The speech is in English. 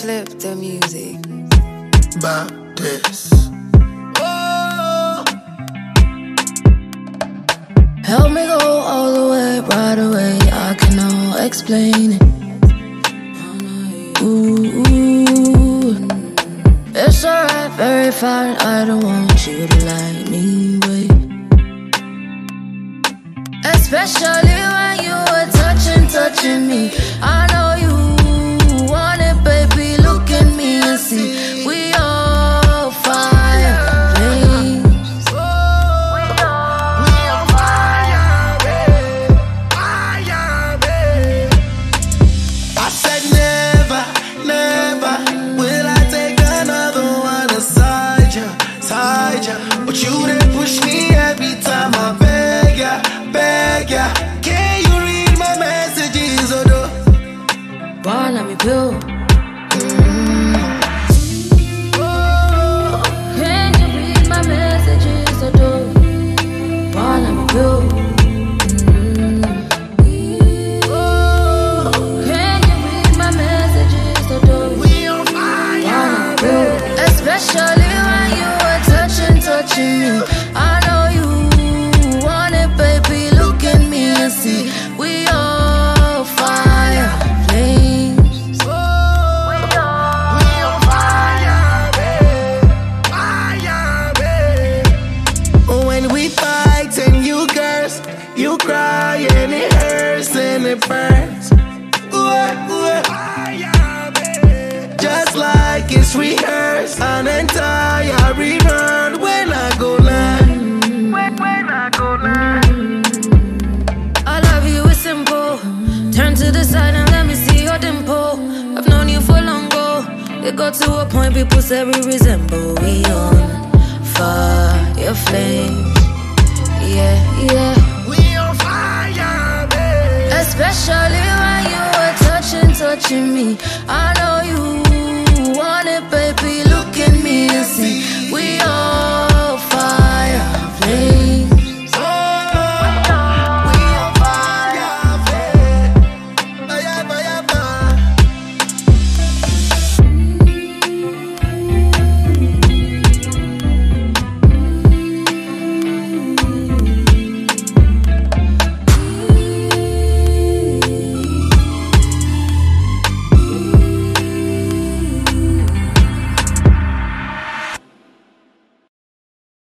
flip the music. Baptist. Oh. Help me go all the way, right away. I cannot explain it. Ooh, ooh. it's alright, very fine. I don't want you to like me, wait. Especially Why let me build? And it burns. Ooh, ooh. Just like it's rehearsed, an entire rerun when I go live. When, when I go live. I love you, it's simple. Turn to the side and let me see your dimple. I've known you for long, go. It got to a point people say we resemble. We on fire flames. Yeah, yeah. Touching me. I